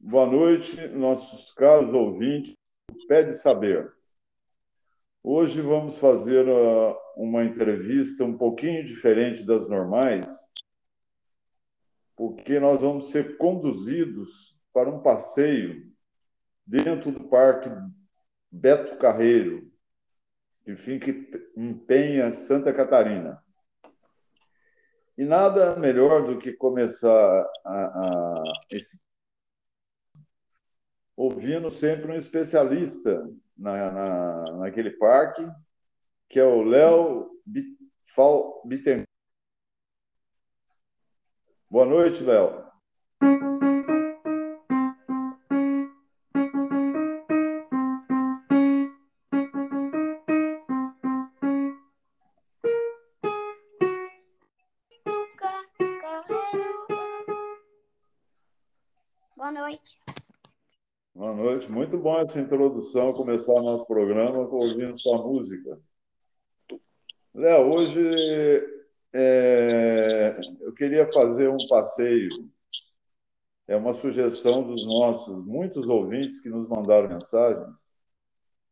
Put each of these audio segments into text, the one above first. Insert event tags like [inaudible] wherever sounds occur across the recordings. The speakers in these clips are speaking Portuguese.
Boa noite, nossos caros ouvintes do Pé de Saber. Hoje vamos fazer uh, uma entrevista um pouquinho diferente das normais, porque nós vamos ser conduzidos para um passeio dentro do Parque Beto Carreiro, que fica em Penha, Santa Catarina. E nada melhor do que começar a, a, esse ouvindo sempre um especialista na, na, naquele parque, que é o Léo Bittencourt. Boa noite, Léo. Bom essa introdução, começar nosso programa ouvindo sua música. Léo, hoje é, eu queria fazer um passeio. É uma sugestão dos nossos muitos ouvintes que nos mandaram mensagens.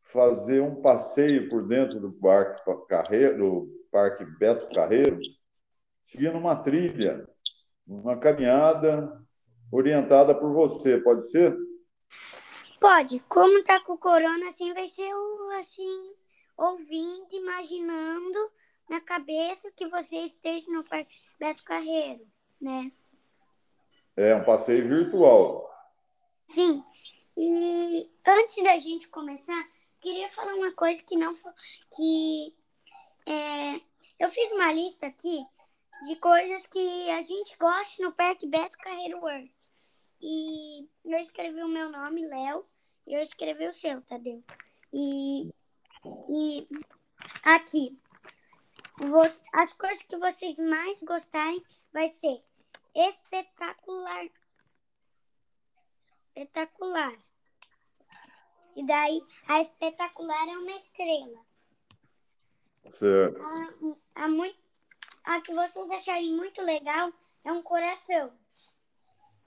Fazer um passeio por dentro do Parque Carreiro, do Parque Beto Carreiro, seguindo uma trilha, uma caminhada orientada por você. Pode ser? Pode. Como tá com o corona, assim, vai ser assim, ouvindo, imaginando na cabeça que você esteja no Parque Beto Carreiro, né? É um passeio virtual. Sim. E antes da gente começar, queria falar uma coisa que não foi. que é, eu fiz uma lista aqui de coisas que a gente gosta no Parque Beto Carreiro World. E eu escrevi o meu nome, Léo, e eu escrevi o seu, Tadeu. E, e aqui, as coisas que vocês mais gostarem vai ser espetacular. Espetacular. E daí, a espetacular é uma estrela. Certo. A, a, muito, a que vocês acharem muito legal é um coração.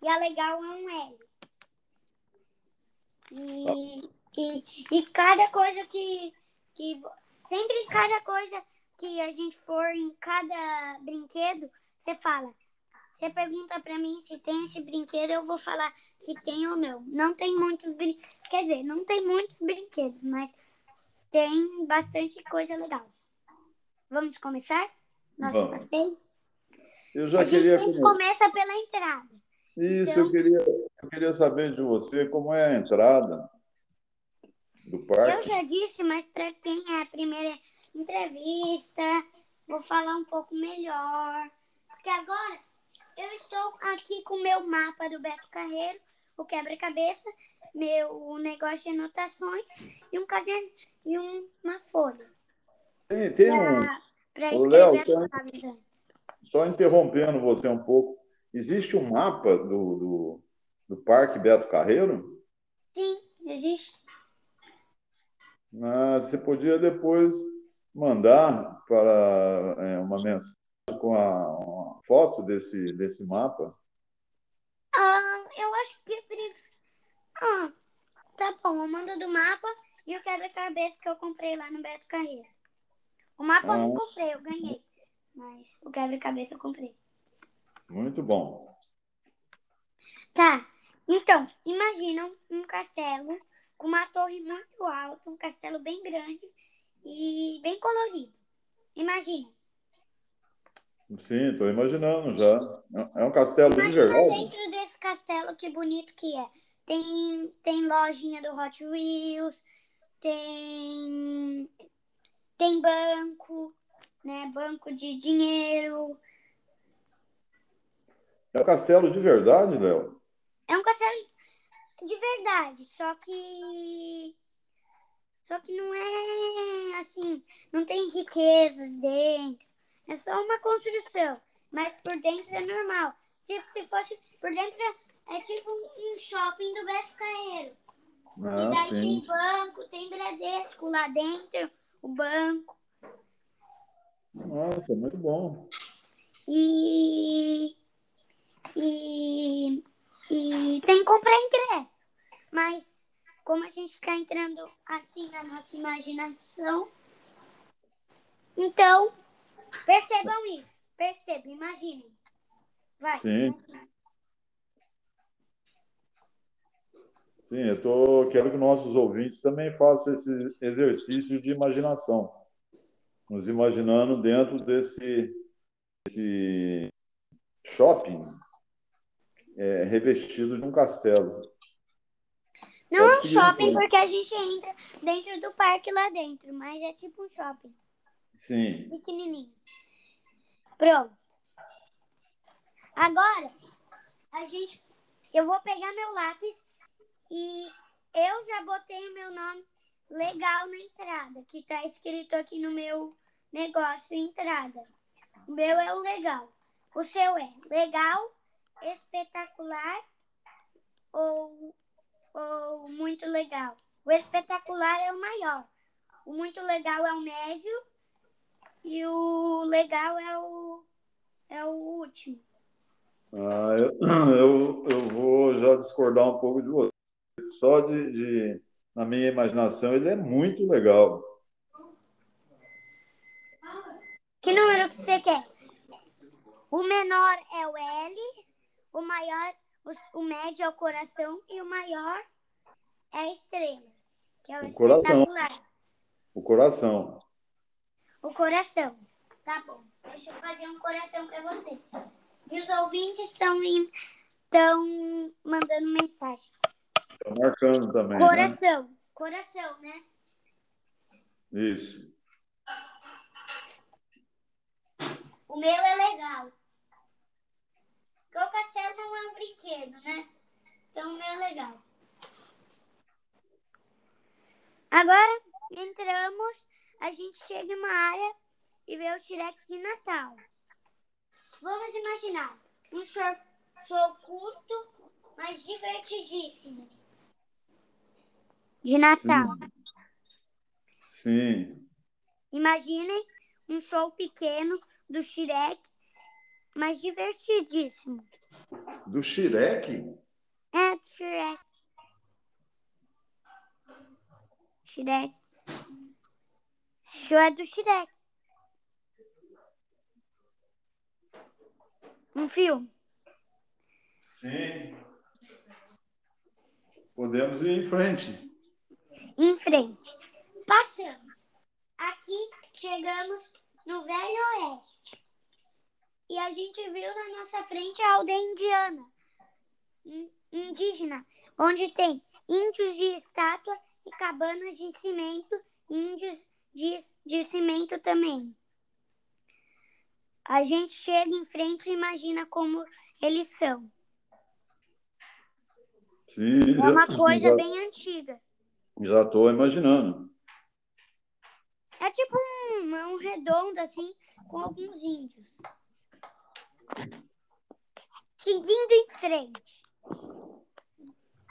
E a legal é um L. E, e, e cada coisa que, que. Sempre cada coisa que a gente for em cada brinquedo, você fala. Você pergunta para mim se tem esse brinquedo, eu vou falar se tem ou não. Não tem muitos brinquedos. Quer dizer, não tem muitos brinquedos, mas tem bastante coisa legal. Vamos começar? Nosso Vamos. passeio? Eu já a queria gente sempre começa pela entrada. Isso, então, eu, queria, eu queria saber de você como é a entrada do parque. Eu já disse, mas para quem é a primeira entrevista, vou falar um pouco melhor. Porque agora eu estou aqui com o meu mapa do Beto Carreiro, o quebra-cabeça, meu negócio de anotações e um caderno e uma folha. Tem, tem pra, Pra escrever Léo, Só interrompendo você um pouco. Existe um mapa do, do, do Parque Beto Carreiro? Sim, existe. Ah, você podia depois mandar para é, uma mensagem com a, uma foto desse, desse mapa? Ah, eu acho que. Ah, tá bom, eu mando do mapa e o quebra-cabeça que eu comprei lá no Beto Carreiro. O mapa ah. eu não ah. comprei, eu ganhei. Mas o quebra-cabeça eu comprei. Muito bom. Tá. Então, imagina um castelo com uma torre muito alta, um castelo bem grande e bem colorido. Imagina. Sim, estou imaginando já. É um castelo Imagina de verdade. dentro desse castelo, que bonito que é. Tem, tem lojinha do Hot Wheels, tem, tem banco, né? Banco de dinheiro, é um castelo de verdade, Léo? É um castelo de verdade, só que. Só que não é assim, não tem riquezas dentro. É só uma construção. Mas por dentro é normal. Tipo, se fosse por dentro é, é tipo um shopping do Beto Carreiro. Ah, e daí sim. tem banco, tem Bradesco lá dentro, o banco. Nossa, muito bom. E e, e tem comprar ingresso. Mas como a gente está entrando assim na nossa imaginação, então percebam isso. Percebam, imaginem. Vai. Sim. Sim, eu tô, quero que nossos ouvintes também façam esse exercício de imaginação, nos imaginando dentro desse, desse shopping é, revestido de um castelo. Não Pode é um shopping porque a gente entra dentro do parque lá dentro, mas é tipo um shopping. Sim. Pequenininho. Pronto. Agora, a gente, eu vou pegar meu lápis e eu já botei o meu nome legal na entrada, que está escrito aqui no meu negócio entrada. O meu é o legal. O seu é legal, espetacular ou, ou muito legal? O espetacular é o maior. O muito legal é o médio e o legal é o, é o último. Ah, eu, [clears throat] eu, eu vou já discordar um pouco de você só de, de, na minha imaginação, ele é muito legal. Que número que você quer? O menor é o L, o maior, o, o médio é o coração e o maior é a estrela, que é o, o coração. O coração. O coração. Tá bom. Deixa eu fazer um coração para você. E os ouvintes estão estão mandando mensagem. Tá marcando também. Né? Coração. Né? Coração, né? Isso. O meu é legal. O castelo não é um brinquedo, né? Então é legal. Agora entramos, a gente chega em uma área e vê o Shrek de Natal. Vamos imaginar um show, show curto, mas divertidíssimo de Natal. Sim. Sim. Imaginem um show pequeno do Shrek, mas divertidíssimo. Do Shrek? É, do Shrek. Shrek. Esse show é do Shrek. Um filme. Sim. Podemos ir em frente em frente. Passamos. Aqui chegamos no Velho Oeste. E a gente viu na nossa frente a aldeia indiana, indígena, onde tem índios de estátua e cabanas de cimento, índios de, de cimento também. A gente chega em frente e imagina como eles são. Sim, é uma coisa já, bem antiga. Já estou imaginando. É tipo um, um redondo assim, com alguns índios. Seguindo em frente,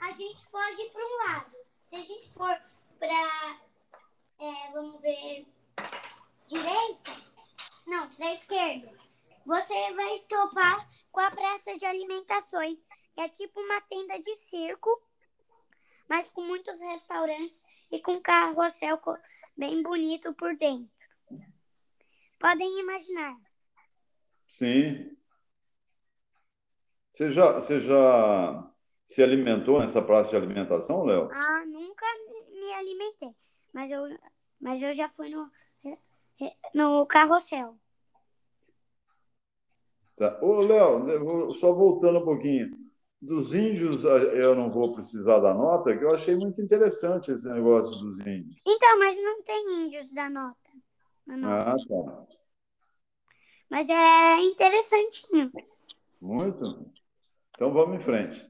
a gente pode ir para um lado. Se a gente for para, é, vamos ver, direita, não, para esquerda, você vai topar com a praça de alimentações, é tipo uma tenda de circo mas com muitos restaurantes e com carrossel bem bonito por dentro. Podem imaginar. Sim. Você já, você já se alimentou nessa praça de alimentação, Léo? Ah, nunca me alimentei. Mas eu, mas eu já fui no, no carrossel. Tá. Ô, Léo, só voltando um pouquinho dos índios, eu não vou precisar da nota, que eu achei muito interessante esse negócio dos índios. Então, mas não tem índios da nota. nota. Ah, tá. Mas é interessantinho. Muito. Então vamos em frente.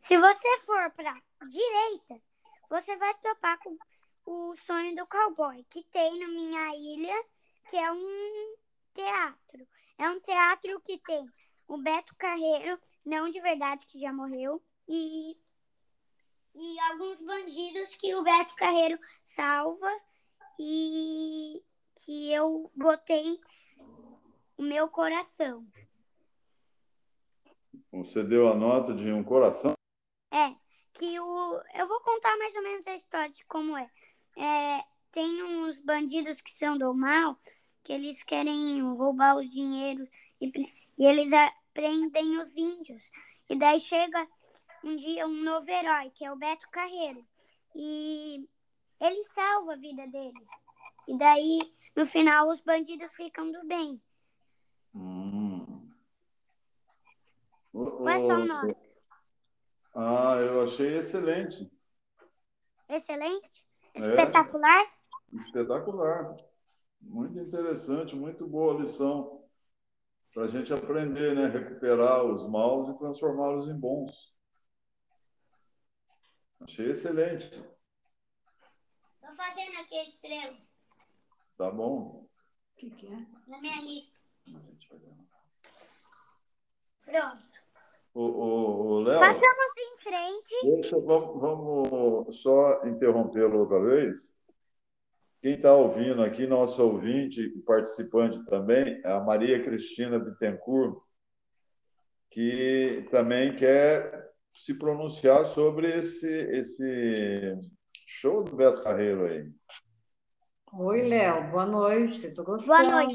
Se você for para direita, você vai topar com o sonho do cowboy, que tem na minha ilha, que é um teatro. É um teatro que tem o Beto Carreiro, não de verdade, que já morreu, e, e alguns bandidos que o Beto Carreiro salva e que eu botei o meu coração. Você deu a nota de um coração? É, que o. Eu vou contar mais ou menos a história de como é. é tem uns bandidos que são do mal, que eles querem roubar os dinheiros e, e eles prendem os índios. E daí chega um dia um novo herói, que é o Beto Carreiro. E ele salva a vida deles. E daí, no final, os bandidos ficam do bem. Hum. Qual é a sua nota? Ah, eu achei excelente. Excelente? É. Espetacular? É, espetacular. Muito interessante, muito boa lição para a gente aprender, né? Recuperar os maus e transformá-los em bons. Achei excelente. Estou fazendo aqui a estrela. Tá bom. O que, que é? Na minha lista. Pronto. O Léo. Passamos em frente. Deixa, vamos, vamos só interrompê-lo outra vez. Quem está ouvindo aqui, nosso ouvinte e participante também, é a Maria Cristina Bittencourt, que também quer se pronunciar sobre esse, esse show do Beto Carreiro aí. Oi, Léo, boa noite. Tô gostando. Boa noite.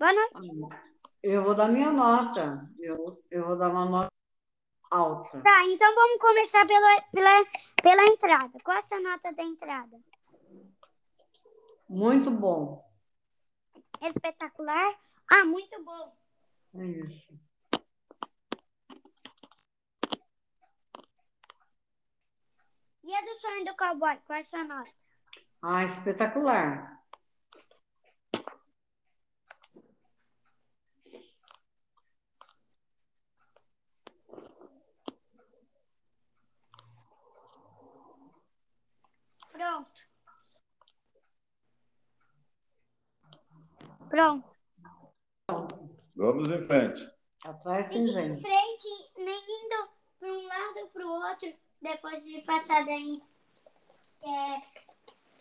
Boa noite. Eu vou dar minha nota. Eu, eu vou dar uma nota alta. Tá, então vamos começar pela, pela, pela entrada. Qual é a sua nota da entrada? Muito bom. Espetacular? Ah, muito bom. É isso. E a do sonho do cowboy? Qual é a sua nota? Ah, espetacular. Pronto. Pronto. Vamos em frente. Atrás gente. Em frente, nem indo para um lado ou para o outro, depois de passar daí. É,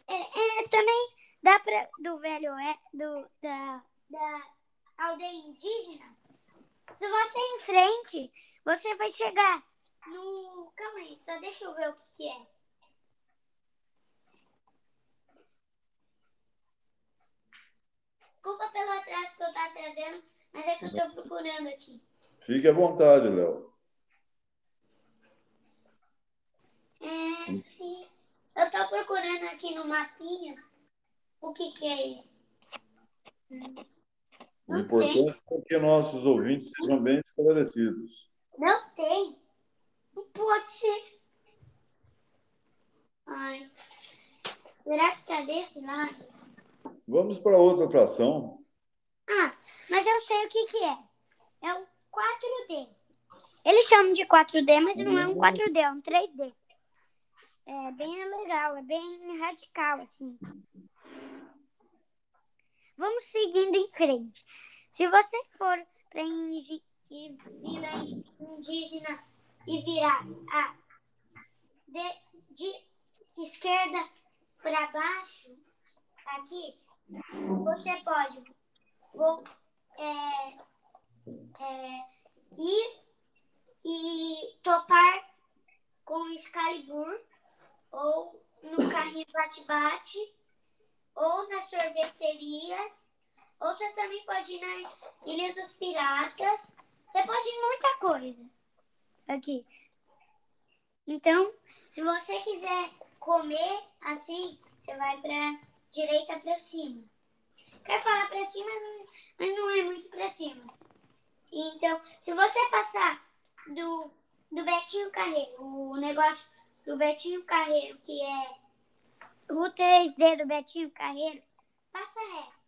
é, é, também dá para do velho é do da, da aldeia indígena. Se você ir em frente, você vai chegar no. Calma aí, só deixa eu ver o que, que é. Desculpa pelo atraso que eu estou trazendo, mas é que eu estou procurando aqui. Fique à vontade, Léo. É, sim. Eu estou procurando aqui no mapinha o que, que é. O importante é que nossos ouvintes sejam bem esclarecidos. Não tem. Não pode ser. Ai. Será que está desse lado? Vamos para outra atração. Ah, mas eu sei o que, que é. É o 4D. Eles chamam de 4D, mas não é um 4D, é um 3D. É bem legal, é bem radical, assim. Vamos seguindo em frente. Se você for para Vila Indígena e virar a de, de esquerda para baixo, aqui, você pode vou, é, é, ir e topar com o Excalibur ou no carrinho bate-bate ou na sorveteria ou você também pode ir na Ilha dos Piratas. Você pode ir muita coisa aqui. Então, se você quiser comer assim, você vai para direita para cima. Quer falar para cima, mas não é muito para cima. Então, se você passar do, do Betinho Carreiro, o negócio do Betinho Carreiro, que é o 3D do Betinho Carreiro, passa reto.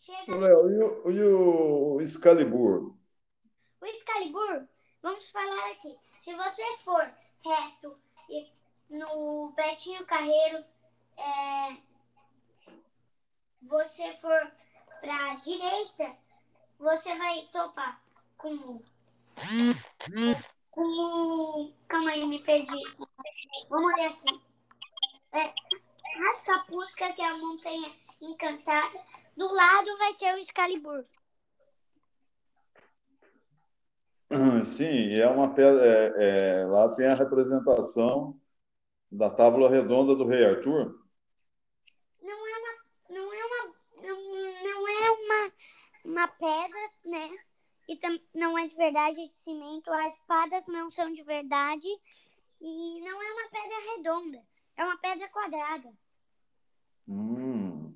Chega... Léo, e o, o Excalibur? O Excalibur, vamos falar aqui. Se você for reto e no Betinho Carreiro, é, você for para a direita, você vai topar com com calma aí, me perdi. Vamos olhar aqui. É, Rascapusca, que é a montanha encantada. Do lado vai ser o Excalibur. Sim, é uma pedra. É, é, lá tem a representação da tábua redonda do rei Arthur. Não é uma, não é uma, não, não é uma, uma pedra, né? E não é de verdade é de cimento. As espadas não são de verdade e não é uma pedra redonda. É uma pedra quadrada. Hum.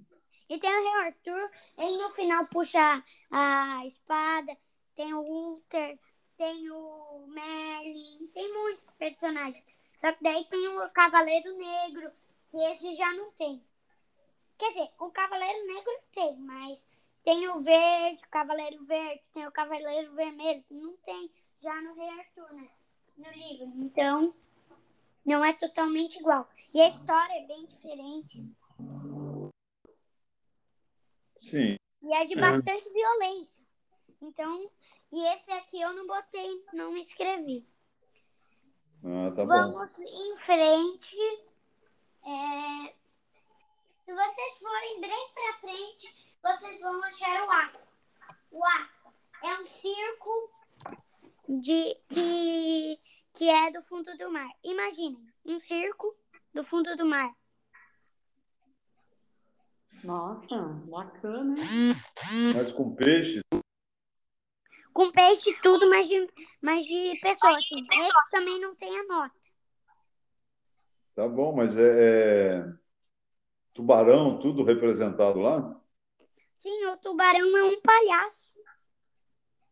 E tem o rei Arthur. Ele no final puxa a espada. Tem o Uther, tem o Merlin, tem muitos personagens. Só que daí tem o Cavaleiro Negro, que esse já não tem. Quer dizer, o Cavaleiro Negro tem, mas tem o Verde, o Cavaleiro Verde, tem o Cavaleiro Vermelho, não tem já no Rei Arthur, né? No livro. Então, não é totalmente igual. E a história é bem diferente. Sim. E é de bastante violência. Então, e esse aqui eu não botei, não escrevi. Ah, tá Vamos bom. em frente. É, Se vocês forem bem pra frente, vocês vão achar o Aqua. O Aqua é um circo de, que, que é do fundo do mar. Imaginem, um circo do fundo do mar. Nossa, bacana? Mas com peixe. Com peixe e tudo, mas de, mas de pessoa, assim. Esse também não tem a nota. Tá bom, mas é, é tubarão, tudo representado lá? Sim, o tubarão é um palhaço.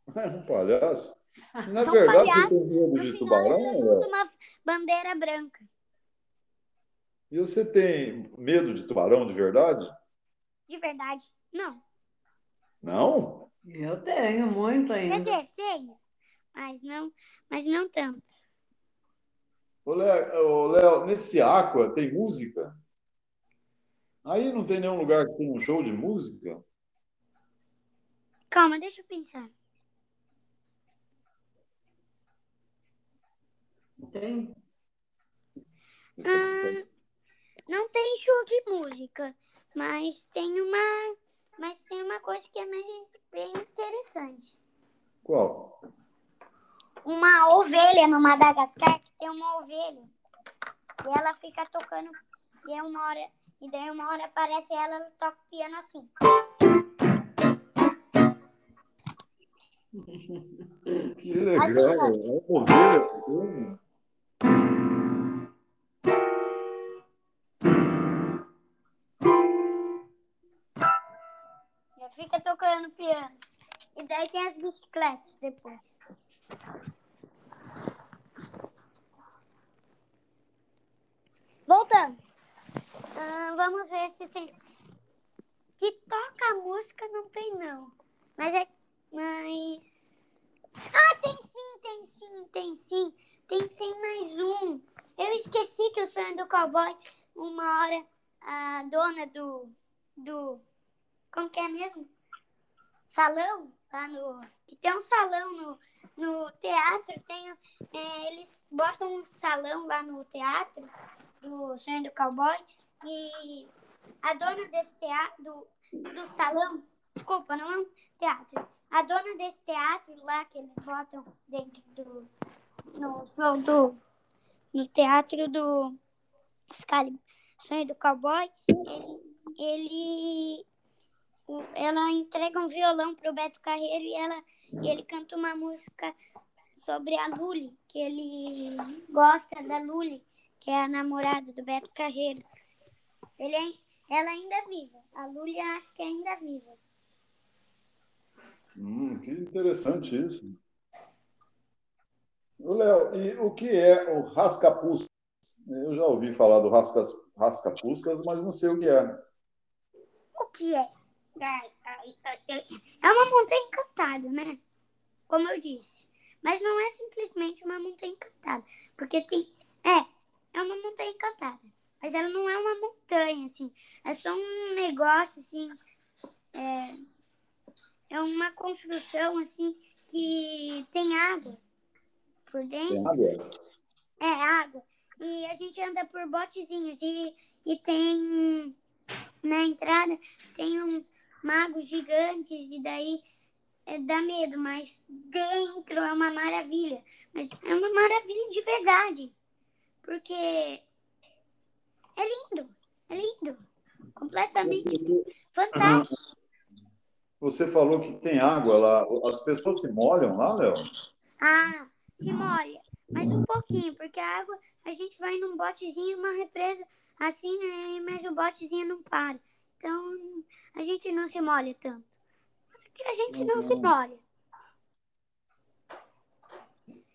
[laughs] É um palhaço. Na É um verdade, palhaço. você tem medo No de final ele tubarão? levanta Léo? uma bandeira branca. E você tem medo de tubarão de verdade? De verdade. Não. Não? Eu tenho muito Quer ainda. dizer, tem. Mas não, mas não tanto. Ô, Léo, ô, Léo, nesse Aqua tem música? Aí não tem nenhum lugar que tem um show de música? Calma, deixa eu pensar. Tem? Ah, não tem show de música, mas tem uma, mas tem uma coisa que é bem, bem interessante. Qual? Uma ovelha no Madagascar que tem uma ovelha e ela fica tocando e é uma hora e daí uma hora aparece ela, ela toca piano assim. Que legal. É ovelha assim. Já fica tocando piano. E daí tem as bicicletas depois. Voltando. Ah, vamos ver se tem. Que toca música não tem, não. Mas é. Mas. Ah, tem sim, tem sim, tem sim. Tem sim mais um. Eu esqueci que o sonho do cowboy, uma hora, a dona do. do como que é mesmo? Salão, lá no. Que tem um salão no, no teatro, tem. é, eles botam um salão lá no teatro do Sonho do Cowboy e a dona desse teatro, do, do salão, desculpa, não é um teatro. A dona desse teatro lá que eles botam dentro do. no show do. no teatro do Excalibur, Sonho do Cowboy, ele, ele ela entrega um violão pro Beto Carreiro e, ela, e ele canta uma música sobre a Luli, que ele gosta da Luli, que é a namorada do Beto Carreiro. Ele, é- ela ainda é viva. A Luli acho que é ainda viva. Hum, que interessante isso. Léo, e o que é o rascapuscas? Eu já ouvi falar do rascas, rascapuscas, mas não sei o que é. O que é? É uma montanha encantada, né? Como eu disse. Mas não é simplesmente uma montanha encantada. Porque tem. É, é uma montanha encantada. Mas ela não é uma montanha, assim. É só um negócio, assim. É, é uma construção, assim, que tem água por dentro. Tem água? É, água. E a gente anda por botezinhos e, e tem na entrada tem uns magos gigantes e daí é, dá medo, mas dentro é uma maravilha. Mas é uma maravilha de verdade. Porque é lindo, é lindo. Completamente fantástico. Você falou que tem água lá. As pessoas se molham lá, Léo? Ah, se molha. Mas um pouquinho, porque a água, a gente vai num botezinho, uma represa assim, né, mas o botezinho não para. Então, a gente não se molha tanto. A gente não se molha.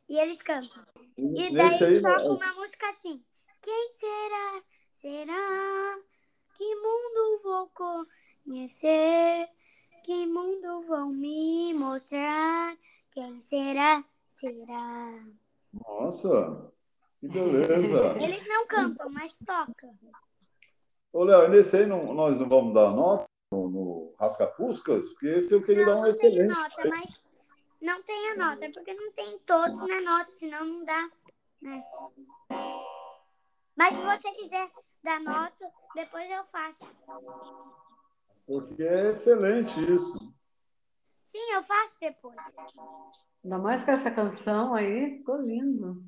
E eles cantam. E daí aí, toca uma música assim. Quem será? Será? Que mundo vou conhecer? Será? Será? Nossa, que beleza. [laughs] Eles não cantam, mas tocam. Ô, Léo, nesse aí não, nós não vamos dar nota no, no Rascapuscas? Porque esse eu queria dar Não, um não tem excelente. nota, mas não tem a nota, porque não tem todos na nota, senão não dá, né? Mas se você quiser dar nota, depois eu faço. Porque é excelente isso. Sim, eu faço depois. Ainda mais que essa canção aí, ficou lindo.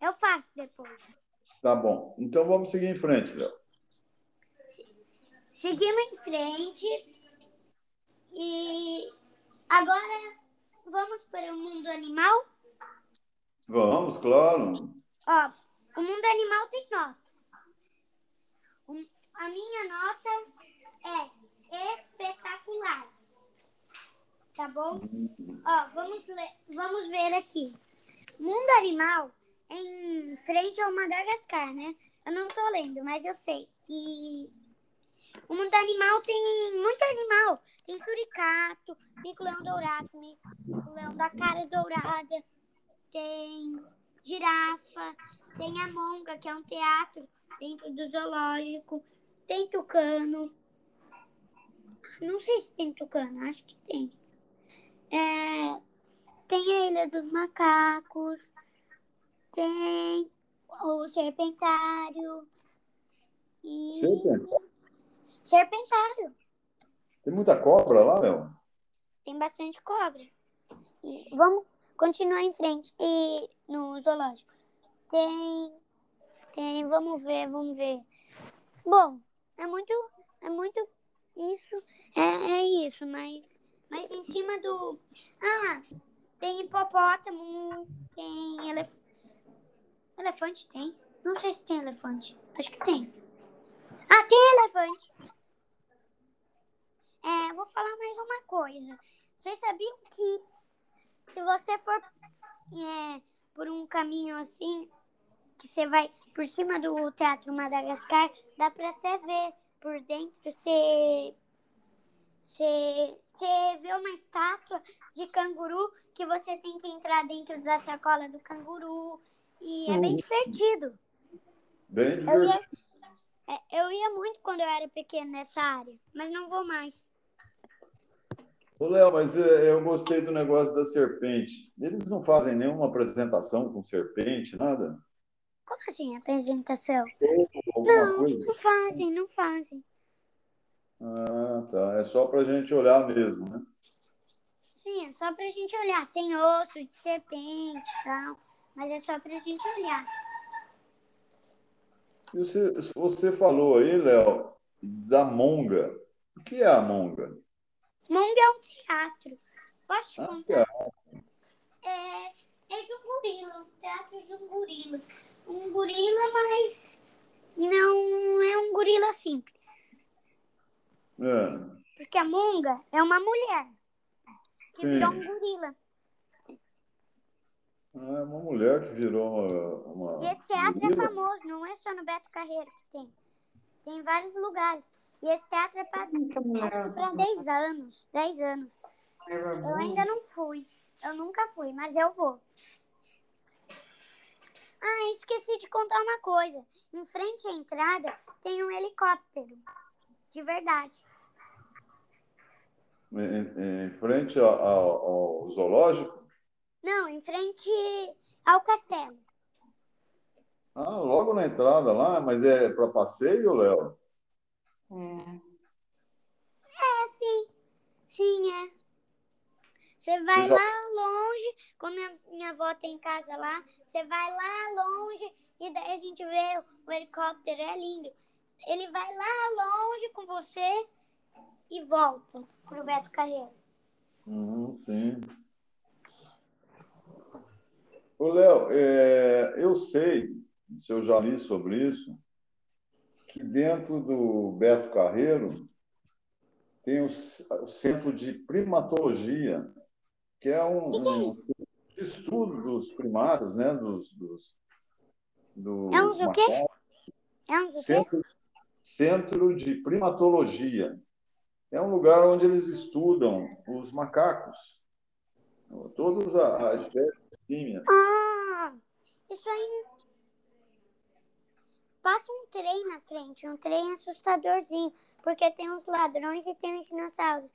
Eu faço depois. Tá bom. Então vamos seguir em frente, Léo. Seguimos em frente. E agora vamos para o mundo animal. Vamos, claro. Ó, o mundo animal tem nota. A minha nota é espetacular. Tá bom? Ó, vamos, ler, vamos ver aqui. Mundo animal em frente ao Madagascar, né? Eu não tô lendo, mas eu sei. E o mundo animal tem muito animal. Tem suricato, mico-leão dourado, mico-leão da cara dourada. Tem girafa, tem a monga, que é um teatro dentro do zoológico. Tem tucano. Não sei se tem tucano, acho que tem. É, tem a Ilha dos Macacos. Tem o serpentário. E... Serpentário? Serpentário. Tem muita cobra lá, Léo? Tem bastante cobra. E vamos continuar em frente. E no zoológico. Tem. Tem. Vamos ver, vamos ver. Bom, é muito. É muito. Isso. É, é isso, mas. Mas em cima do. Ah! Tem hipopótamo. Tem elef... elefante. Tem? Não sei se tem elefante. Acho que tem. Ah, tem elefante. É, vou falar mais uma coisa. Vocês sabiam que se você for é, por um caminho assim, que você vai por cima do Teatro Madagascar, dá pra até ver por dentro, você, você, você vê uma estátua de canguru que você tem que entrar dentro da sacola do canguru. E é bem divertido. Bem Eu divertido. ia, é, eu ia muito quando eu era pequeno nessa área, mas não vou mais. Ô, Léo, mas é, eu gostei do negócio da serpente. Eles não fazem nenhuma apresentação com serpente, nada? Como assim, apresentação? Não, coisa? não fazem, não fazem. Ah, tá. É só pra gente olhar mesmo, né? Sim, é só pra gente olhar. Tem osso de serpente e tal, mas é só pra gente olhar. E você, você falou aí, Léo, da monga. O que é a monga? Monga é um teatro. Posso te Ah, contar? É, é de um gorila, um teatro de um gorila. Um gorila, mas não é um gorila simples. É. Porque a monga é uma mulher que Sim. virou um gorila. Ah, é uma mulher que virou uma. uma E esse teatro é gorila. famoso, não é só no Beto Carreiro que tem. Tem em vários lugares. E esse teatro é para para 10 anos. 10 anos. Eu ainda não fui. Eu nunca fui, mas eu vou. Ah, esqueci de contar uma coisa. Em frente à entrada tem um helicóptero. De verdade. Em, em frente ao, ao- ao zoológico? Não, em frente ao castelo. Ah, logo na entrada lá, mas é para passeio, Léo? É. É, sim. Sim, é. Você vai já- lá longe, como minha, minha avó tem casa lá, você vai lá longe e daí a gente vê o helicóptero, é lindo. Ele vai lá longe com você e volta pro Beto Carreiro. Uhum, sim. Ô, Léo, é, eu sei, se eu já li sobre isso, que dentro do Beto Carreiro tem o, o Centro de Primatologia, que é um, que é um estudo dos primatas, né? Dos, dos, dos É uns o quê? É um? Centro, Centro de Primatologia. É um lugar onde eles estudam os macacos, todas a- as espécies símias. Ah, isso aí. Passa um trem na frente, um trem assustadorzinho, porque tem os ladrões e tem os dinossauros.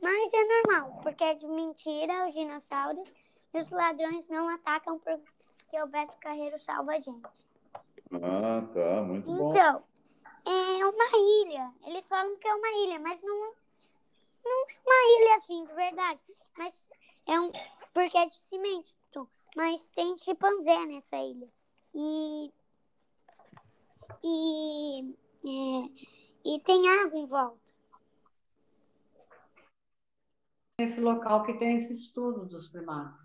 Mas é normal, porque é de mentira os dinossauros e os ladrões não atacam porque o Beto Carreiro salva a gente. Ah, tá, muito bom. Então, é uma ilha. Eles falam que é uma ilha, mas não, não é uma ilha assim, de verdade. Mas é um. Porque é de cimento. Mas tem chimpanzé nessa ilha. E. E. é, e tem água em volta. Esse local que tem esse estudo dos primatas.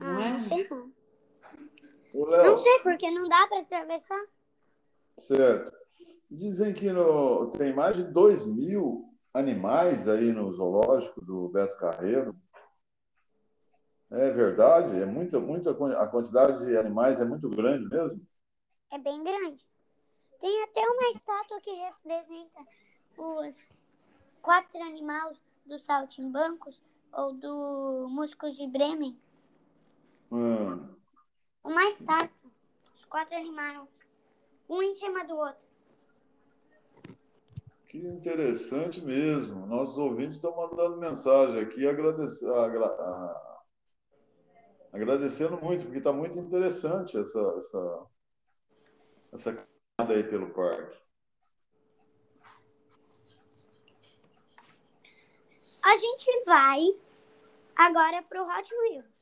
Ah, Não é? não sei não. Não sei, porque não dá para atravessar. certo. Dizem que no- tem mais de 2 mil animais aí no zoológico do Beto Carreiro. É verdade? É muita, muita, a quantidade de animais é muito grande mesmo? É bem grande. Tem até uma estátua que representa os quatro animais do Saltimbancos ou do Muscos de Bremen. Hum. Uma estátua. Os quatro animais. Um em cima do outro. Que interessante mesmo. Nossos ouvintes estão mandando mensagem aqui, agradece- agra- a- agradecendo muito, porque está muito interessante essa, essa, essa caminhada aí pelo parque. A gente vai agora pro Hot Wheels.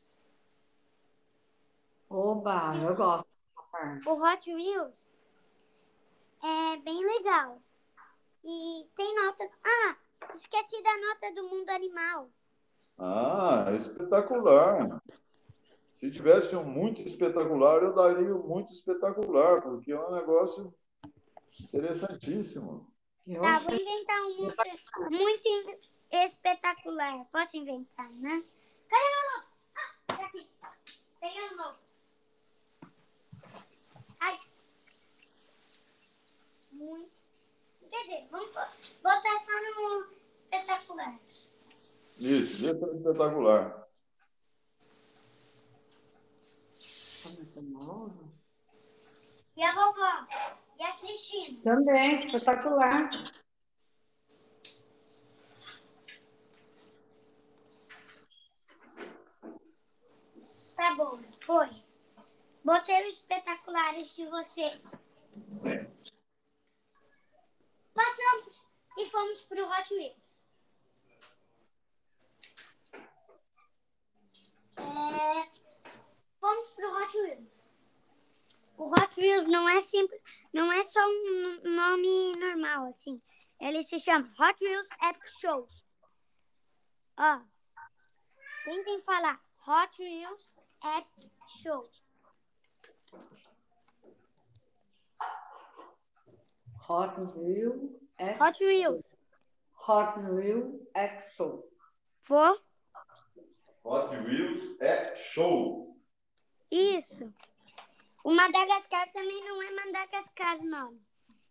Oba, eu gosto dessa parte. O Hot Wheels é bem legal. E tem nota. Ah, esqueci da nota do mundo animal. Ah, espetacular. Se tivesse um muito espetacular, eu daria um muito espetacular, porque é um negócio interessantíssimo. Eu Tá, vou inventar um muito, muito espetacular. Posso inventar, né? Cadê meu novo? Ah, tá aqui. Peguei o novo. Muito. Quer dizer, vamos bo- botar só no espetacular. Isso, esse é espetacular. E a vovó? E a Cristina? Também, espetacular. Tá bom, foi. Botei os espetaculares de vocês. Passamos e fomos pro Hot Wheels. É, Fomos pro Hot Wheels. O Hot Wheels não é simples, não é só um nome normal assim. Ele se chama Hot Wheels Epic Show. Ó, tentem falar Hot Wheels Epic Show. Hot Wheel X. Hot Wheels. Hot Wheel X Show. Vou. Hot Wheels é show. Isso. O Madagascar também não é Madagascar o nome.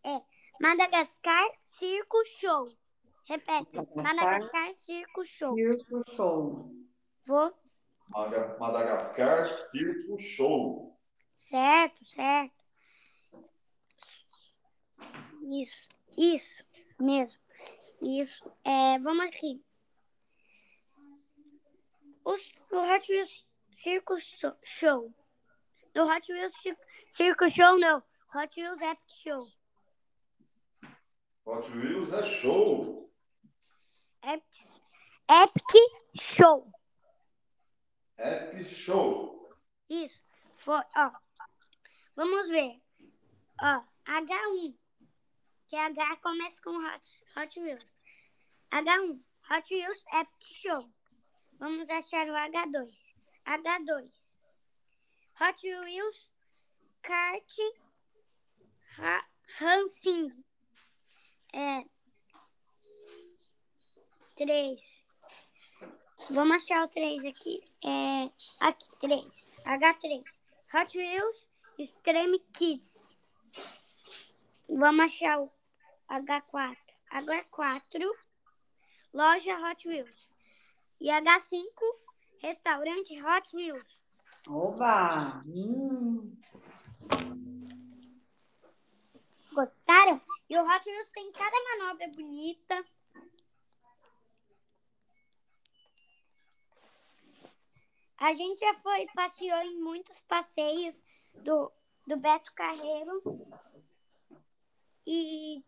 É Madagascar Circo Show. Repete. Madagascar Circo Show. Circo Show. Vou. Madagascar Circo Show. Certo, certo. Isso, isso mesmo. Isso. É, vamos aqui. Os, o Hot Wheels Circo So- Show. O Hot Wheels Cir- Circo Show, não. Hot Wheels Epic Show. Hot Wheels é show. Epic, Epic Show. Epic Show. Isso. Foi, ó. Vamos ver. Ó, H1. Que H começa com Hot Wheels. H1. Hot Wheels Epic Show. Vamos achar o H2. H2. Hot Wheels Kart Racing. É. 3. Vamos achar o 3 aqui. É. Aqui, 3. H3. Hot Wheels Extreme Kids. Vamos achar o H4. H4. Loja Hot Wheels. E H5. Restaurante Hot Wheels. Oba! Hum. Gostaram? E o Hot Wheels tem cada manobra bonita. A gente já foi, passeou em muitos passeios do, do Beto Carreiro. E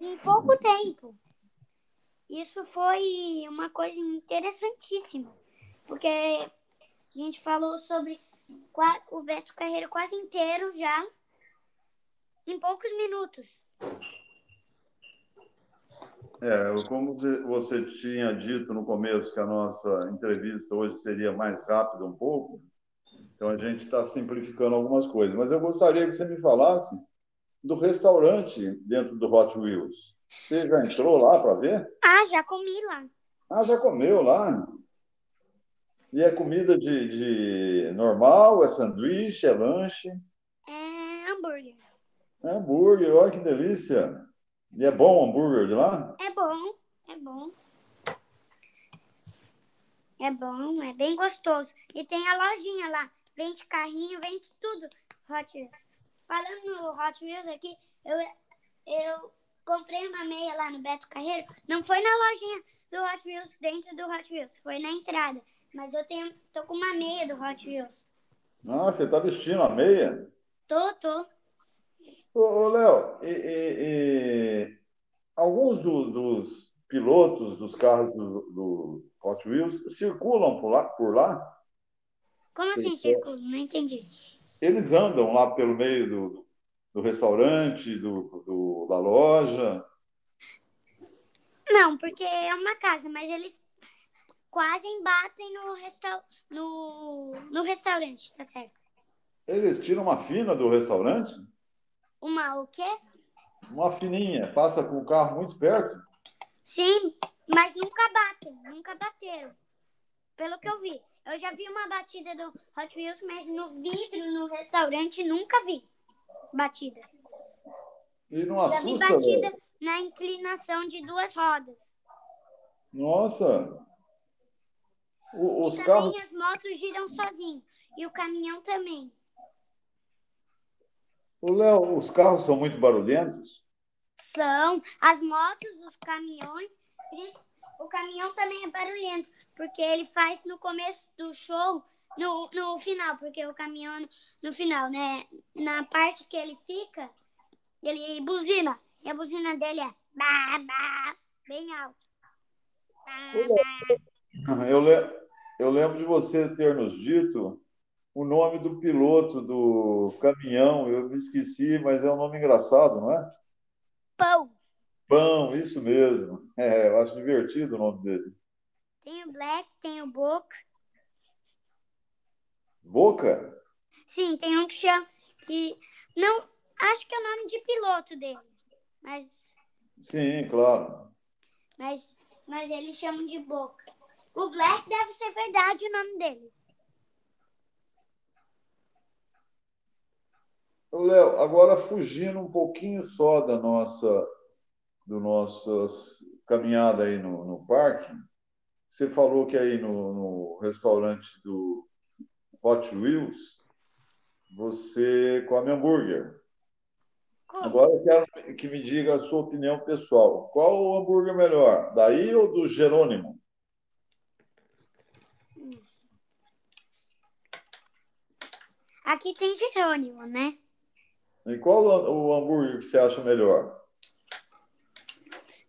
em pouco tempo. Isso foi uma coisa interessantíssima. Porque a gente falou sobre o Beto Carreiro quase inteiro já em poucos minutos. É, como você tinha dito no começo que a nossa entrevista hoje seria mais rápida um pouco, então a gente está simplificando algumas coisas. Mas eu gostaria que você me falasse do restaurante dentro do Hot Wheels. Você já entrou lá para ver? Ah, já comi lá. Ah, já comeu lá? E é comida de, de normal? É sanduíche? É lanche? É hambúrguer. É hambúrguer, olha que delícia. E é bom o hambúrguer de lá? É bom, é bom. É bom, é bem gostoso. E tem a lojinha lá. Vende carrinho, vende tudo. Hot Wheels. Falando no Hot Wheels aqui, eu, eu comprei uma meia lá no Beto Carreiro. Não foi na lojinha do Hot Wheels, dentro do Hot Wheels. Foi na entrada. Mas eu tenho, tô com uma meia do Hot Wheels. Ah, você tá vestindo a meia? Tô, tô. Ô, Léo, e, e, e, alguns do, dos pilotos dos carros do, do, Hot Wheels circulam por lá? Por lá? Como assim circulam? Não entendi. Eles andam lá pelo meio do, do restaurante, do, do, da loja? Não, porque é uma casa, mas eles quase embatem no, resta no, no restaurante, tá certo? Eles tiram uma fina do restaurante? Uma o quê? Uma fininha. Passa com o carro muito perto? Sim, mas nunca batem, nunca bateram. Pelo que eu vi. Eu já vi uma batida do Hot Wheels, mas no vidro, no restaurante, nunca vi batida. E não assusta, Já vi batida velho? na inclinação de duas rodas. Nossa! O, os e carros... também as motos giram sozinho. E o caminhão também. O Léo, os carros são muito barulhentos? São. As motos, os caminhões. O caminhão também é barulhento, porque ele faz no começo do show, no, no final, porque o caminhão no, final, né? Na parte que ele fica, ele buzina. E a buzina dele é bah, bah, bem alto. Bah. Eu, le... Eu lembro de você ter nos dito o nome do piloto do caminhão, eu me esqueci, mas é um nome engraçado, não é? Pão. Pão, isso mesmo. [laughs] É, eu acho divertido o nome dele. Tem o Black, tem o Boca. Boca? Sim, tem um que chama. Que, não, acho que é o nome de piloto dele. Mas. Sim, claro. Mas, mas eles chamam de Boca. O Black deve ser verdade o nome dele. Léo, agora fugindo um pouquinho só da nossa do nossa caminhada aí no, no parque, você falou que aí no, no restaurante do Hot Wheels você come hambúrguer. Como? Agora eu quero que me diga a sua opinião pessoal. Qual o hambúrguer melhor? Daí ou do Jerônimo? Aqui tem Jerônimo, né? E qual o hambúrguer que você acha melhor?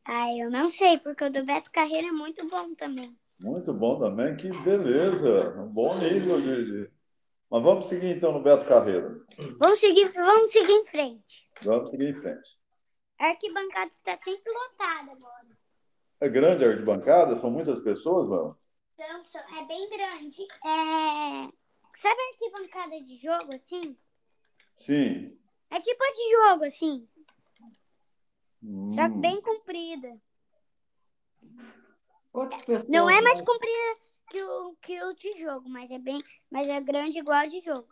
Ah, eu não sei, porque o do Beto Carreiro é muito bom também. Muito bom também, que beleza. Um bom nível de. Mas vamos seguir então no Beto Carreiro. Vamos seguir, vamos seguir em frente. Vamos seguir em frente. A arquibancada está sempre lotada agora. É grande a arquibancada? São muitas pessoas, só- é bem grande. É... Sabe a arquibancada de jogo, assim? Sim. É tipo a de jogo, assim. Só que Hum. bem comprida. Pessoas? Não é mais comprida que o, que o de jogo, mas é bem, mas é grande igual a de jogo.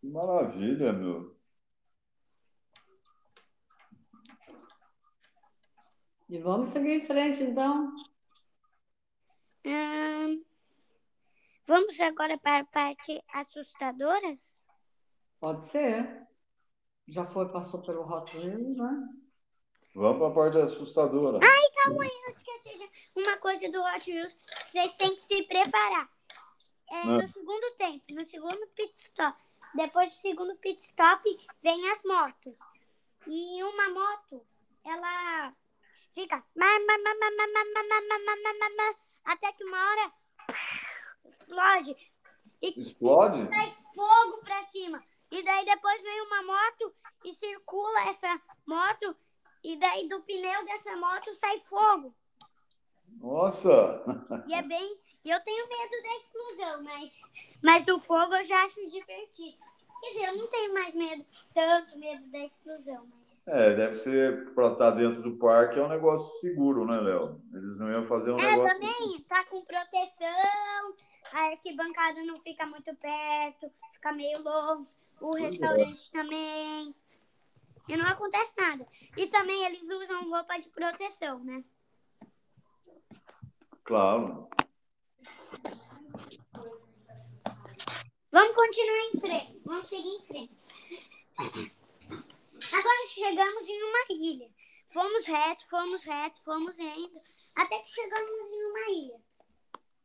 Que maravilha, meu. E vamos seguir em frente, então. Hum, vamos agora para a parte assustadoras? Pode ser. Já foi, passou pelo Hot Wheels, né? Vamos para a parte assustadora. Ai, calma aí, eu esqueci de uma coisa do Hot Wheels. Vocês têm que se preparar. É, ah. No segundo tempo, no segundo pit stop. Depois do segundo pit stop, vem as motos. E uma moto, ela fica até que uma hora explode. E explode? Sai fogo pra cima. E daí depois vem uma moto e circula essa moto e daí do pneu dessa moto sai fogo. Nossa! E é bem. Eu tenho medo da explosão, mas, mas do fogo eu já acho divertido. Quer dizer, eu não tenho mais medo, tanto medo da explosão, mas. É, deve ser para estar dentro do parque, é um negócio seguro, né, Léo? Eles não iam fazer um É, negócio. também tá com proteção, a arquibancada não fica muito perto, fica meio longe, o Pois é. restaurante também. E não acontece nada. E também eles usam roupa de proteção, né? Claro. Vamos continuar em frente. Vamos seguir em frente. Agora chegamos em uma ilha. Fomos reto, fomos reto, fomos indo. Até que chegamos em uma ilha.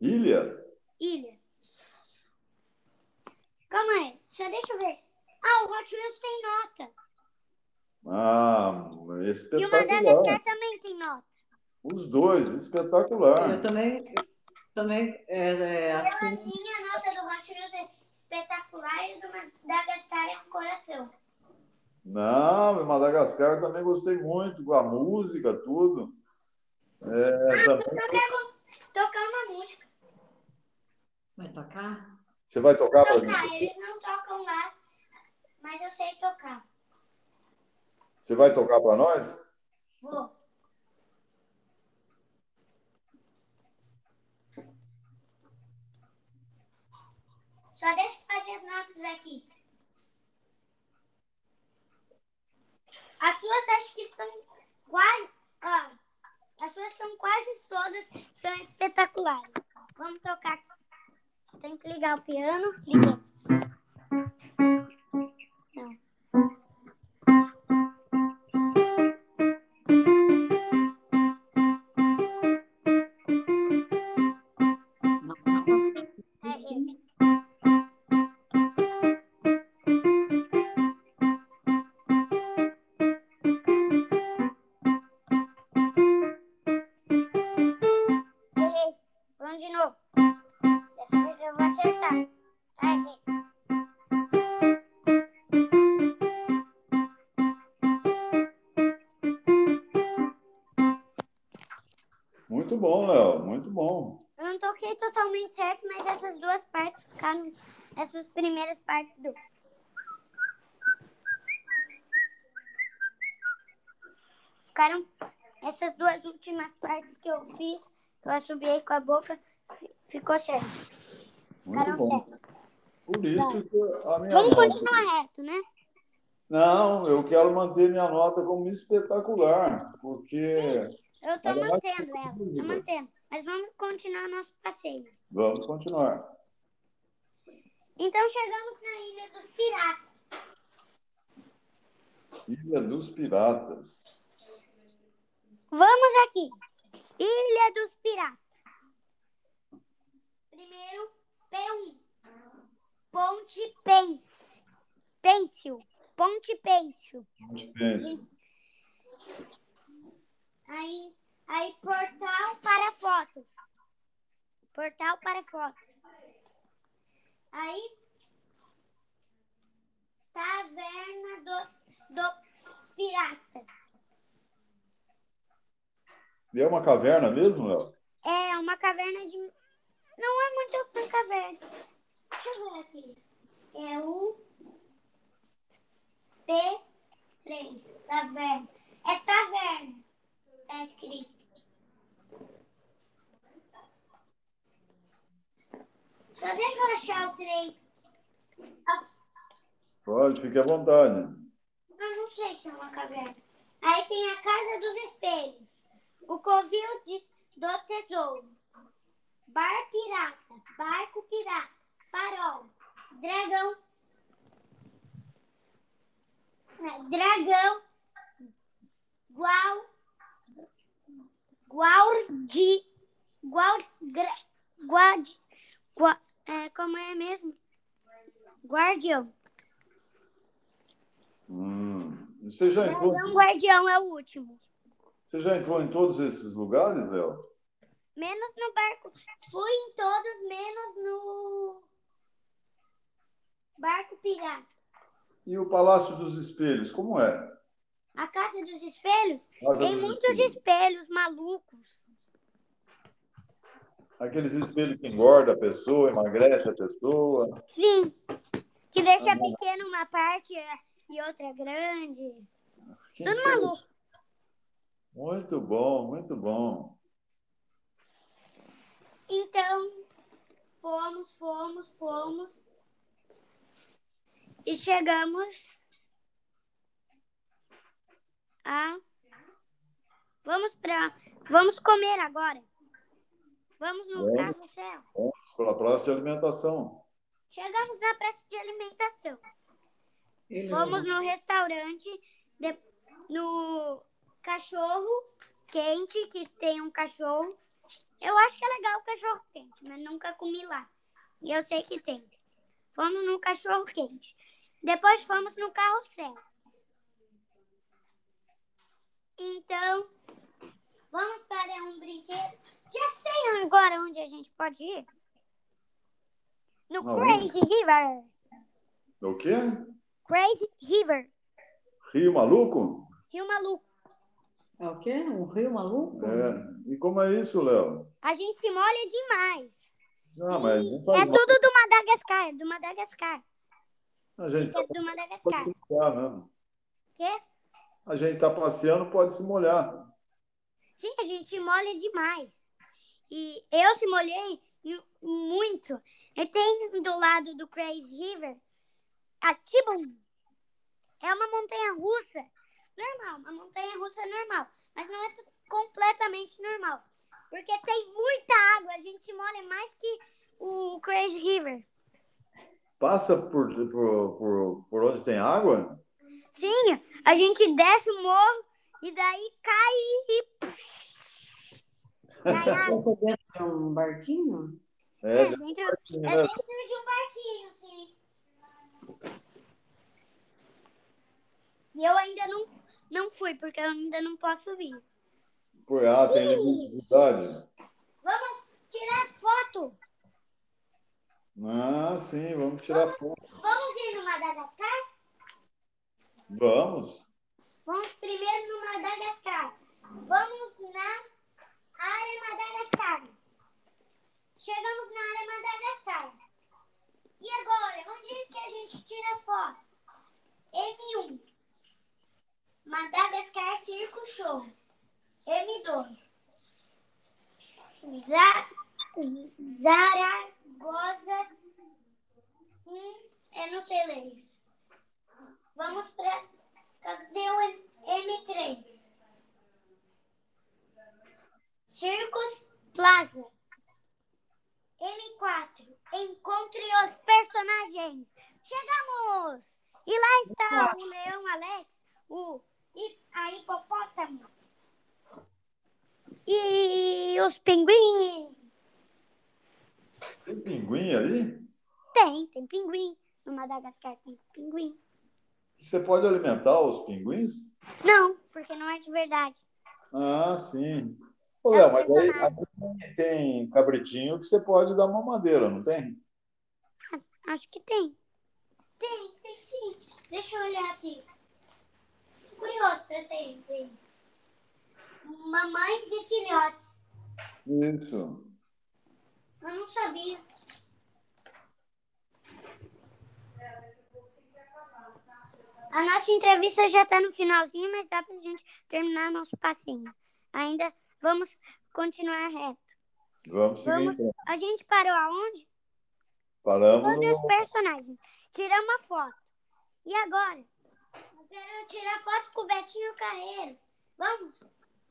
Ilha? Ilha. Calma aí. Só deixa eu ver. Ah, o Hot Wheels tem nota. Ah, E o espetacular. Madagascar também tem nota. Os dois, espetacular. Eu também, também é, é, A assim, minha nota do Hot Wheels é espetacular e do Madagascar é um coração. Não, Madagascar também gostei muito, com a música, tudo. É, também- Eu quero tocar uma música. vai tocar? Você vai tocar para Tocar, mim? eles não tocam lá, mas eu sei. Você vai tocar para nós? Vou. Só deixa eu fazer as notas aqui. As suas acho que são quase. Ó, as suas são quase todas são espetaculares. Vamos tocar aqui. Tem que ligar o piano. Liguei. Últimas partes que eu fiz, que eu assobiei com a boca, fi- ficou certo. Muito Ficaram bom. certo. Por isso que a minha Vamos nota- continuar reto, né? Não, eu quero manter minha nota como espetacular, porque Eu tô Era mais mantendo ela, tô dúvida. mantendo. Mas vamos continuar nosso passeio. vamos continuar. Então chegamos na Ilha dos Piratas. Ilha dos Piratas. Vamos aqui. Ilha dos Piratas. Primeiro, P1. Ponte Pence. Pêncil. Ponte Pêncil. Pensa? Aí, aí portal para fotos. Portal para fotos. Aí Taverna dos, do Pirata. E é uma caverna mesmo, Léo? É, uma caverna de. Não é muito uma caverna. Deixa eu ver aqui. É o P3. Taverna. É taverna. Tá escrito. Só deixa eu achar o 3. Aqui. Pode, fique à vontade. Eu não sei se é uma caverna. Aí tem a Casa dos Espelhos, o Covil de, do Tesouro, Bar Pirata, Barco Pirata, Farol, Dragão, é, Dragão, Guau, Guardi, Guard, Guard, Guard, é, como é mesmo? Guardião. Hum. Você já? Dragão Guardião é o último. Você já entrou em todos esses lugares, Léo? Menos no barco. Fui em todos, menos no barco pirata. E o Palácio dos Espelhos, como é? A Casa dos Espelhos Casa tem dos muitos Espelhos. espelhos malucos. Aqueles espelhos que engorda a pessoa, emagrece a pessoa. Sim. Que deixa Ah, não. pequeno uma parte e outra grande. Tudo maluco. Muito bom, muito bom. Então, fomos, fomos, fomos. E chegamos a. Vamos pra. Vamos comer agora. Vamos no Vamos. carrossel. Vamos para a praça de alimentação. Chegamos na praça de alimentação. Ele- Fomos no restaurante, de- no cachorro quente, que tem um cachorro. Eu acho que é legal o cachorro quente, mas nunca comi lá. E eu sei que tem. Fomos no cachorro quente. Depois fomos no carrossel. Então, vamos para um brinquedo. Já sei agora onde a gente pode ir. No Aonde? Crazy River. O quê? Crazy River. Rio Maluco? Rio Maluco. É o quê? Um rio maluco? É. E como é isso, Léo? A gente se molha demais. Ah, mas não É faz mal. tudo do Madagascar, do Madagascar. A gente É tá- do pode Madagascar. se molhar mesmo. Quê? A gente está passeando, pode se molhar. Sim, a gente se molha demais. E eu se molhei mu- muito. E tem do lado do Crazy River a Tibum. É uma montanha russa. Normal, uma montanha russa normal. Mas não é completamente normal. Porque tem muita água. A gente se molha mais que o Crazy River. Passa por, por, por, por onde tem água? Sim, a gente desce o morro e daí cai e. [laughs] Cai água. Dentro de um barquinho? É, É, dentro, é dentro de um barquinho, sim. E eu ainda não, não fui, porque eu ainda não posso vir. Por- Ah, tem visibilidade. Vamos tirar foto. Ah, sim, vamos tirar foto. Vamos ir no Madagascar? Vamos. Vamos primeiro no Madagascar. Vamos na área Madagascar. Chegamos na área Madagascar. E agora, onde que a gente tira foto? M1. Madagascar Circo Show. M2. Za Zaragoza. Hum, eu não sei ler isso. Vamos para. Cadê o M- M3? Circus Plaza. M4. Encontre os personagens. Chegamos! E lá está o leão Alex, o hi- a hipopótamo e os pinguins. Tem pinguim ali? Tem, tem pinguim. No Madagascar tem pinguim. Você pode alimentar os pinguins? Não, porque não é de verdade. Ah, sim. Ô, Léo, mas aí, aí tem cabritinho que você pode dar uma madeira, não tem? Acho que tem. Tem, tem sim. Deixa eu olhar aqui. Curioso pra você ver. Mamães e filhotes. Isso. Eu não sabia. A nossa entrevista já está no finalzinho, mas dá para a gente terminar nosso passeio. Ainda vamos continuar reto. Vamos seguir. Vamos... então. A gente parou aonde? Paramos Todos os no... personagens. Tiramos uma foto. E agora? Quero tirar foto com o Betinho Carreiro. Vamos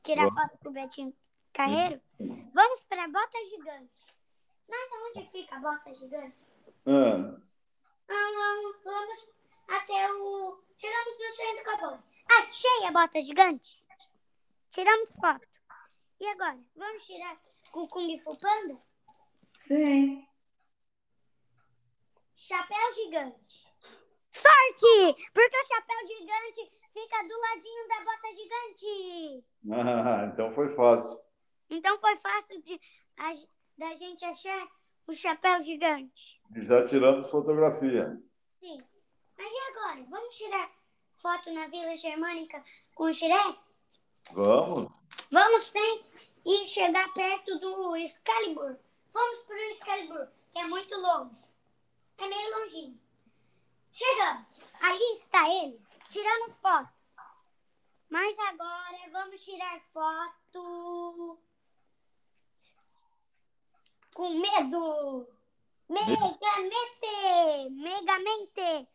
tirar foto com o Betinho Carreiro? Vamos para a Bota Gigante. Mas aonde fica a Bota Gigante? Ah, Ah, vamos, vamos até o. Chegamos no centro do Capão. Achei a bota gigante. Tiramos foto. E agora? Vamos tirar com o Kung Fu Panda? Sim. Chapéu gigante. Sorte! Porque o chapéu gigante fica do ladinho da bota gigante. ah, então foi fácil. Então foi fácil de, a, da gente achar o chapéu gigante. E já tiramos fotografia. Sim. Mas e agora? Vamos tirar foto na Vila Germânica com o Shrek? Vamos? Vamos sim e chegar perto do Excalibur. Vamos pro Excalibur, que é muito longe. É meio longinho. Chegamos. Ali está eles. Tiramos foto. Mas agora vamos tirar foto com medo. Megamente! Megamente!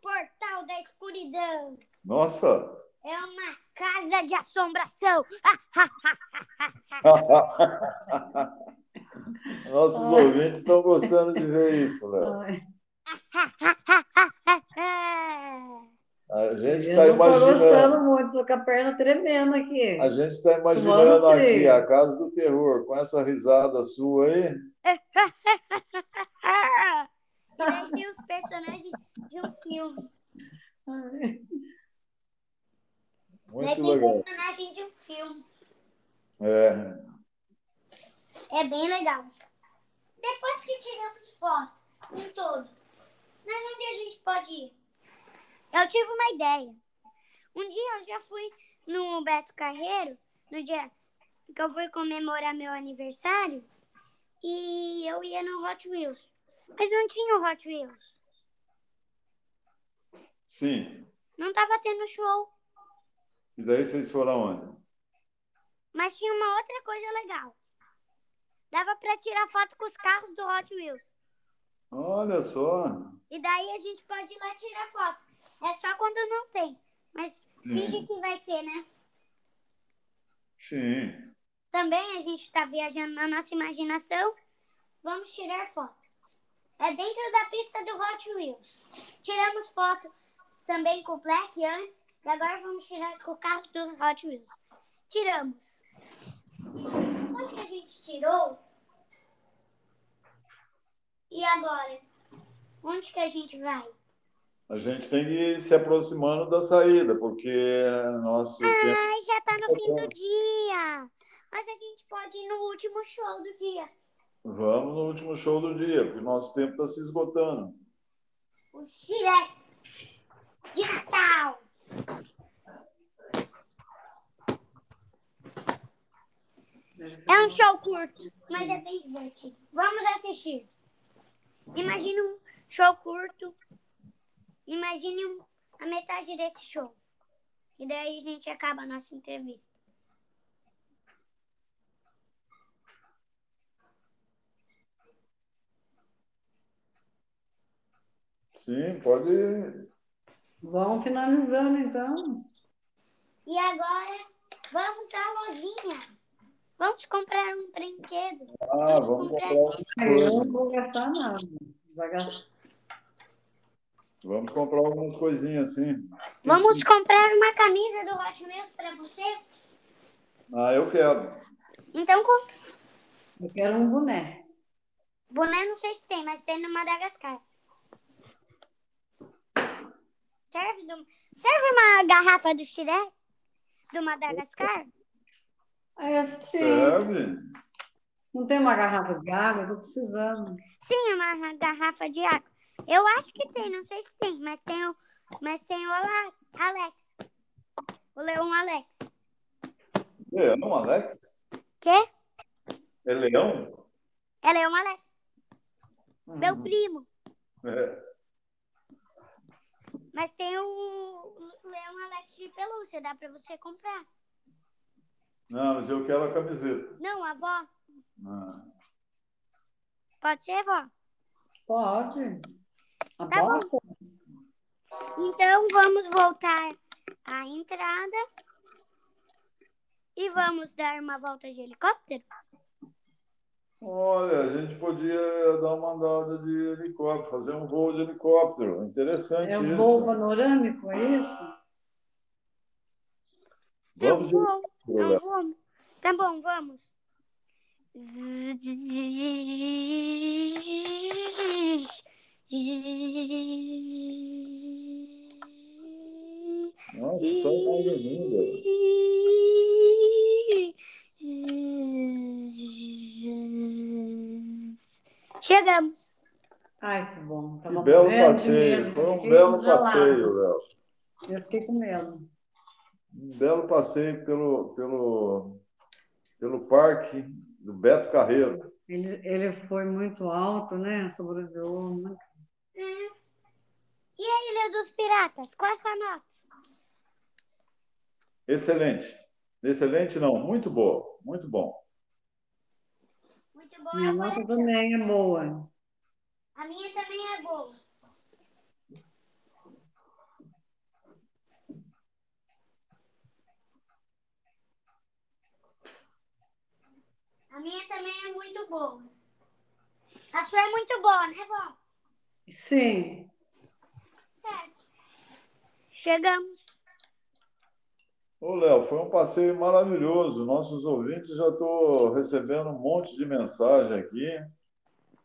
Portal da escuridão. Nossa! É uma casa de assombração. [laughs] Nossos ouvintes estão gostando de ver isso, Léo. A gente está imaginando. gostando muito, tô com a perna tremendo aqui. A gente está imaginando Suando aqui a casa do terror, com essa risada sua aí. e daí tem os personagens de um filme. Muito tem legal. personagem de um filme. É. É bem legal. Depois que tiramos foto com todos, mas onde a gente pode ir? Eu tive uma ideia. Um dia eu já fui no Beto Carreiro, no dia que eu fui comemorar meu aniversário, e eu ia no Hot Wheels. Mas não tinha o Hot Wheels. Sim. Não tava tendo show. E daí vocês foram onde? Mas tinha uma outra coisa legal. Dava pra tirar foto com os carros do Hot Wheels. Olha só. E daí a gente pode ir lá tirar foto. É só quando não tem. Mas finge que vai ter, né? Sim. Também a gente está viajando na nossa imaginação. Vamos tirar foto. É dentro da pista do Hot Wheels. Tiramos foto também com o Black antes. E agora vamos tirar com o carro do Hot Wheels. Tiramos. Depois que a gente tirou. E agora? Onde que a gente vai? A gente tem que ir se aproximando da saída, porque nosso tempo. Ai, já tá no fim do dia. Mas a gente pode ir no último show do dia. Vamos no último show do dia, porque nosso tempo está se esgotando. O Shrek de Natal. É um show curto, mas é bem divertido. Vamos assistir. Imagine um show curto. Imagine a metade desse show. E daí a gente acaba a nossa entrevista. Sim, pode. Vamos finalizando, então. E agora, vamos à lojinha. Vamos comprar um brinquedo. Ah, vamos comprar alguma Ai, Eu não vou gastar nada. Vai gastar. Vamos comprar algumas coisinhas assim. Vamos comprar uma camisa do Hot Wheels para você? Ah, eu quero. Então, com... Eu quero um boné. boné não sei se tem, mas tem no Madagascar. Serve, do... Serve uma garrafa do Shrek? Do Madagascar? É, sim. Serve. Não tem uma garrafa de água? Estou precisando. Sim, uma garrafa de água. Eu acho que tem, não sei se tem, mas tem o, mas tem o Alex. O Leão Alex. Leão, Alex? Quê? É leão? É Leão Alex, meu Uhum. primo. É. Mas tem o Leão Alex de pelúcia, dá pra você comprar. Não, mas eu quero a camiseta. Não, a avó. Ah. Pode ser, vó? Pode. A Tá bom. bosta? Então vamos voltar à entrada e vamos dar uma volta de helicóptero? Olha, a gente podia dar uma andada de helicóptero, fazer um voo de helicóptero. Interessante É o isso. voo panorâmico, é isso? Eu Vamos de vou, Léo. vou. Tá bom, vamos. Nossa, só mais linda. Chegamos. Ai, que bom. Que Tava belo morrendo de passeio. medo, Foi um fiquei belo passeio, Léo. Eu fiquei com medo. Um belo passeio pelo, pelo, pelo parque do Beto Carreiro. Ele, ele foi muito alto, né? Sobrevoou muito. E a Ilha dos Piratas? Qual é a sua nota? Excelente. Excelente, não. Muito boa. Muito bom. Muito boa. Minha nota também é boa. A minha também é boa. A minha também é muito boa. A sua é muito boa, né, vó? Sim. Certo. Chegamos. Ô, Léo, foi um passeio maravilhoso. Nossos ouvintes já estou recebendo um monte de mensagem aqui.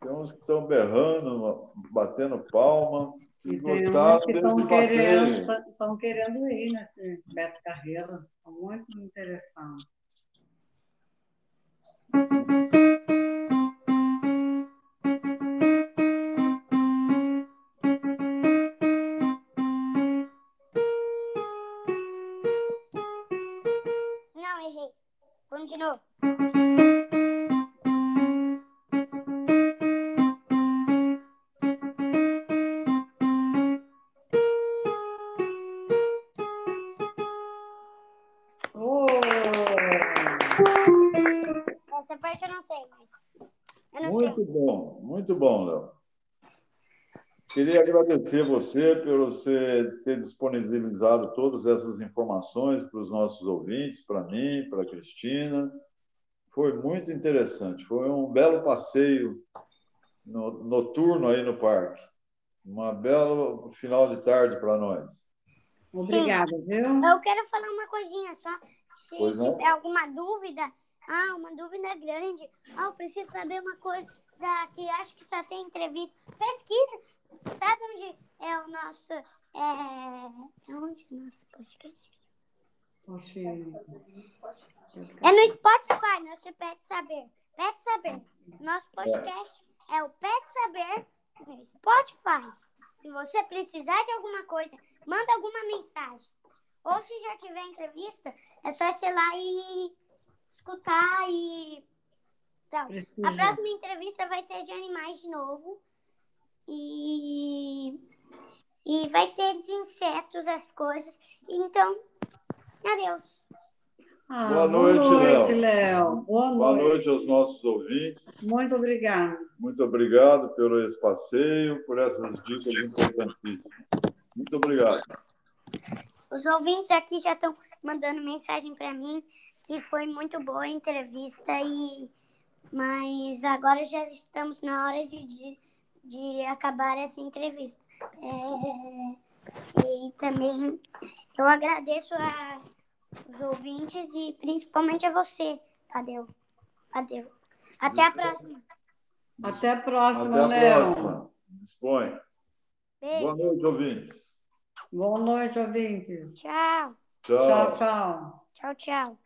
Tem uns que estão berrando, batendo palma. E tem uns gostaram que desse estão passeio. querendo, estão querendo ir nesse Beto Carreira. Estão muito interessados. Agradecer você por você ter disponibilizado todas essas informações para os nossos ouvintes, para mim, para a Cristina. Foi muito interessante. Foi um belo passeio no- noturno aí no parque. Uma belo final de tarde para nós. Obrigada, viu? Eu quero falar uma coisinha só. Se Pois não. tiver alguma dúvida, ah, uma dúvida grande, ah, eu preciso saber uma coisa que acho que só tem entrevista. Pesquisa. Sabe onde é o nosso. É, é onde o nosso podcast? Poxa, É no Spotify, nosso Pet Saber. Pet Saber. Nosso podcast é o Pet Saber no Spotify. Se você precisar de alguma coisa, manda alguma mensagem. Ou se já tiver entrevista, é só ir lá e escutar e tal. A próxima entrevista vai ser de animais de novo. E, e vai ter de insetos as coisas. Então, adeus. Ah, Boa noite, noite, Léo. Léo. Boa noite. Boa noite aos nossos ouvintes. Muito obrigada. Muito obrigado pelo esse passeio, por essas dicas importantíssimas. Muito obrigado. Os ouvintes aqui já estão mandando mensagem para mim que foi muito boa a entrevista e mas agora já estamos na hora de, de, de acabar essa entrevista. É, e também eu agradeço a, os ouvintes e principalmente a você, Tadeu. Tadeu. Até a próxima. Até a próxima, Até a Léo. próxima. Dispõe. Beijo. Boa noite, ouvintes. Boa noite, ouvintes. Tchau. Tchau, tchau. Tchau, tchau.